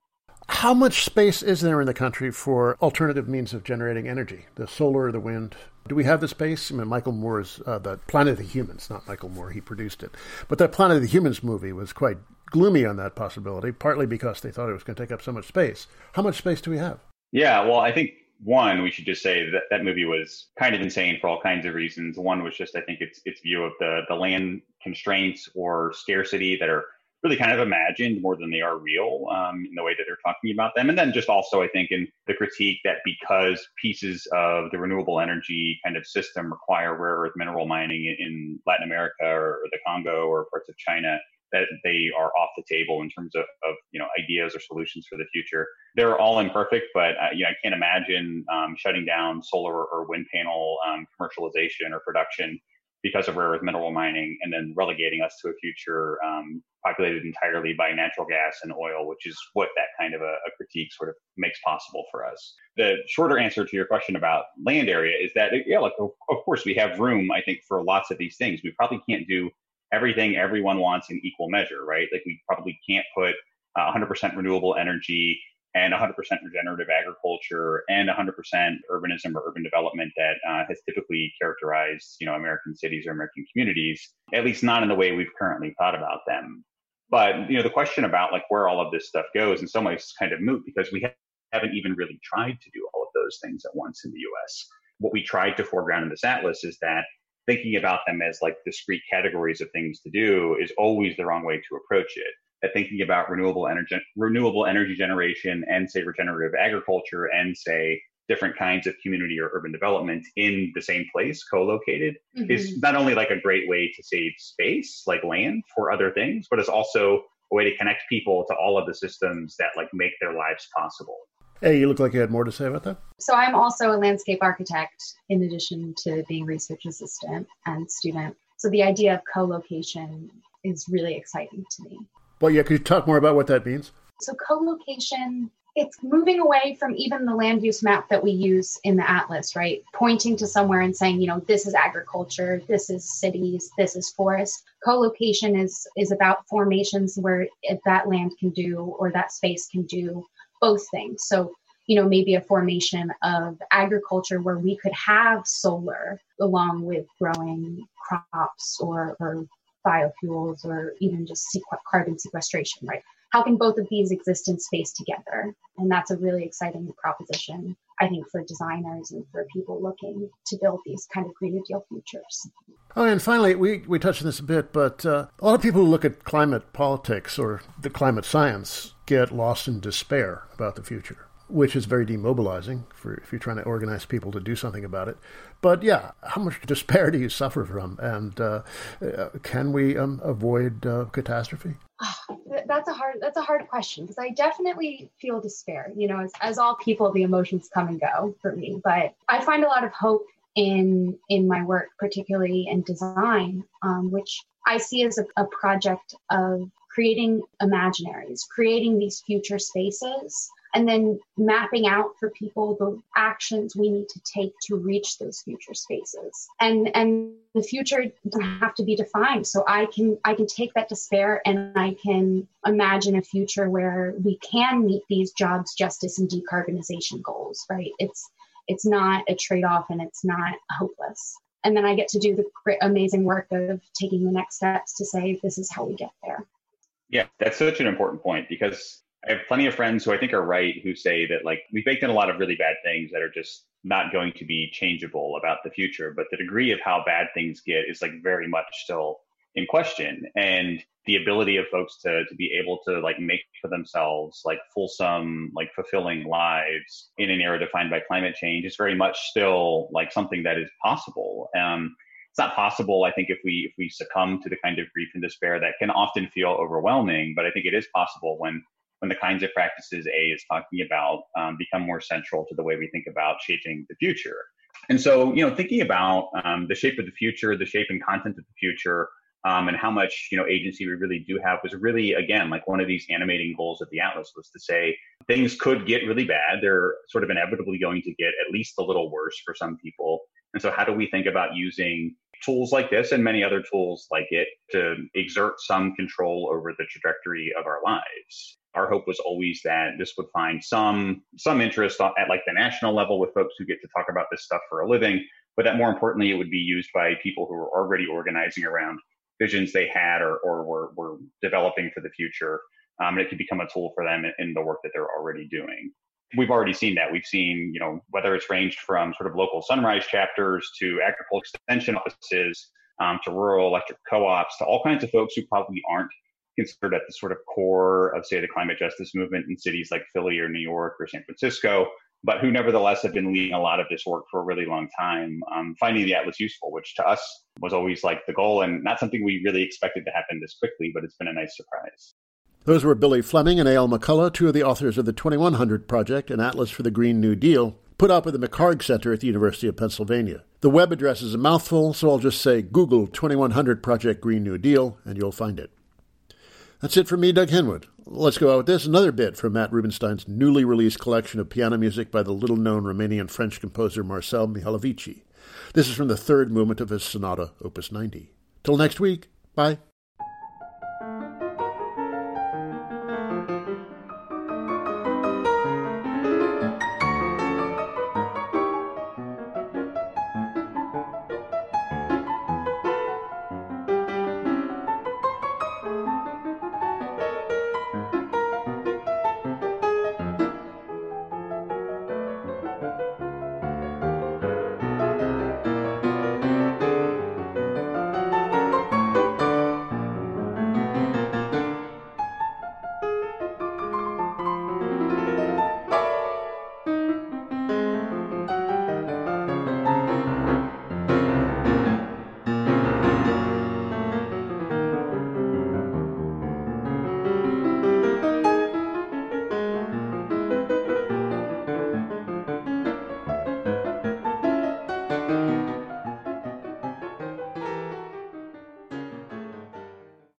[SPEAKER 1] How much space is there in the country for alternative means of generating energy? The solar, the wind? Do we have the space? I mean, Michael Moore's uh, The Planet of the Humans, not Michael Moore, he produced it. But that Planet of the Humans movie was quite gloomy on that possibility, partly because they thought it was going to take up so much space. How much space do we have?
[SPEAKER 3] Yeah, well, I think one, we should just say that that movie was kind of insane for all kinds of reasons. One was just, I think, its its view of the the land constraints or scarcity that are really kind of imagined more than they are real um, in the way that they're talking about them. And then just also, I think, in the critique that because pieces of the renewable energy kind of system require rare earth mineral mining in Latin America or the Congo or parts of China, that they are off the table in terms of, of you know ideas or solutions for the future. They're all imperfect, but uh, you know, I can't imagine um, shutting down solar or wind panel um, commercialization or production because of rare earth mineral mining, and then relegating us to a future um, populated entirely by natural gas and oil, which is what that kind of a, a, critique sort of makes possible for us. The shorter answer to your question about land area is that, yeah, of, of course we have room, I think, for lots of these things. We probably can't do everything everyone wants in equal measure, right? Like we probably can't put uh, 100% renewable energy and 100% regenerative agriculture and 100% urbanism or urban development that uh, has typically characterized, you know, American cities or American communities, at least not in the way we've currently thought about them. But you know, the question about like where all of this stuff goes in some ways is kind of moot because we haven't even really tried to do all of those things at once in the U.S. What we tried to foreground in this atlas is that thinking about them as like discrete categories of things to do is always the wrong way to approach it. That thinking about renewable energy, renewable energy generation, and say regenerative agriculture, and say different kinds of community or urban development in the same place, co-located, mm-hmm. is not only like a great way to save space, like land, for other things, but it's also a way to connect people to all of the systems that like make their lives possible.
[SPEAKER 1] Hey, you look like you had more to say about that.
[SPEAKER 4] So I'm also a landscape architect in addition to being research assistant and student. So the idea of co-location is really exciting to me.
[SPEAKER 1] Well, yeah, could you talk more about what that means?
[SPEAKER 4] So co-location it's moving away from even the land use map that we use in the atlas right pointing to somewhere and saying you know this is agriculture this is cities this is forest co-location is is about formations where that land can do or that space can do both things. So, you know, maybe a formation of agriculture where we could have solar along with growing crops or, or biofuels or even just sequ- carbon sequestration, right? How can both of these exist in space together? And that's a really exciting proposition, I think, for designers and for people looking to build these kind of Green Deal futures.
[SPEAKER 1] Oh, and finally, we, we touched on this a bit, but uh, a lot of people who look at climate politics or the climate science get lost in despair about the future, which is very demobilizing for if you're trying to organize people to do something about it. But yeah, how much despair do you suffer from, and uh, uh can we um, avoid uh, catastrophe?
[SPEAKER 4] Oh, that's a hard that's a hard question because I definitely feel despair. You know, as, as all people, the emotions come and go for me. But I find a lot of hope in in my work, particularly in design, um, which I see as a, a project of creating imaginaries, creating these future spaces, and then mapping out for people the actions we need to take to reach those future spaces. And and the future doesn't have to be defined. So I can I can take that despair and I can imagine a future where we can meet these jobs, justice, and decarbonization goals. Right? It's it's not a trade off and it's not hopeless. And then I get to do the amazing work of taking the next steps to say, this is how we get there.
[SPEAKER 3] Yeah, that's such an important point because I have plenty of friends who I think are right who say that like we baked in a lot of really bad things that are just not going to be changeable about the future, but the degree of how bad things get is like very much still in question. And the ability of folks to to be able to like make for themselves like fulsome, like fulfilling lives in an era defined by climate change is very much still like something that is possible. Um, it's not possible, I think, if we if we succumb to the kind of grief and despair that can often feel overwhelming. But I think it is possible when when the kinds of practices A is talking about um, become more central to the way we think about shaping the future. And so, you know, thinking about um, the shape of the future, the shape and content of the future, um, and how much you know agency we really do have was really again like one of these animating goals of the atlas was to say things could get really bad they're sort of inevitably going to get at least a little worse for some people and so how do we think about using tools like this and many other tools like it to exert some control over the trajectory of our lives our hope was always that this would find some some interest at like the national level with folks who get to talk about this stuff for a living but that more importantly it would be used by people who are already organizing around visions they had or, or were, were developing for the future. Um, and it could become a tool for them in, in the work that they're already doing. We've already seen that. We've seen, you know, whether it's ranged from sort of local sunrise chapters to agricultural extension offices um, to rural electric co-ops to all kinds of folks who probably aren't considered at the sort of core of, say, the climate justice movement in cities like Philly or New York or San Francisco, but who nevertheless have been leading a lot of this work for a really long time, um, finding the Atlas useful, which to us was always like the goal and not something we really expected to happen this quickly, but it's been a nice surprise.
[SPEAKER 1] Those were Billy Fleming and A.L. McCullough, two of the authors of the 2100 Project, an atlas for the Green New Deal, put up at the McHarg Center at the University of Pennsylvania. The web address is a mouthful, so I'll just say Google 2100 Project Green New Deal, and you'll find it. That's it for me, Doug Henwood. Let's go out with this another bit from Matt Rubenstein's newly released collection of piano music by the little known Romanian French composer Marcel Mihalovici. This is from the third movement of his sonata, Opus 90. Till next week, bye.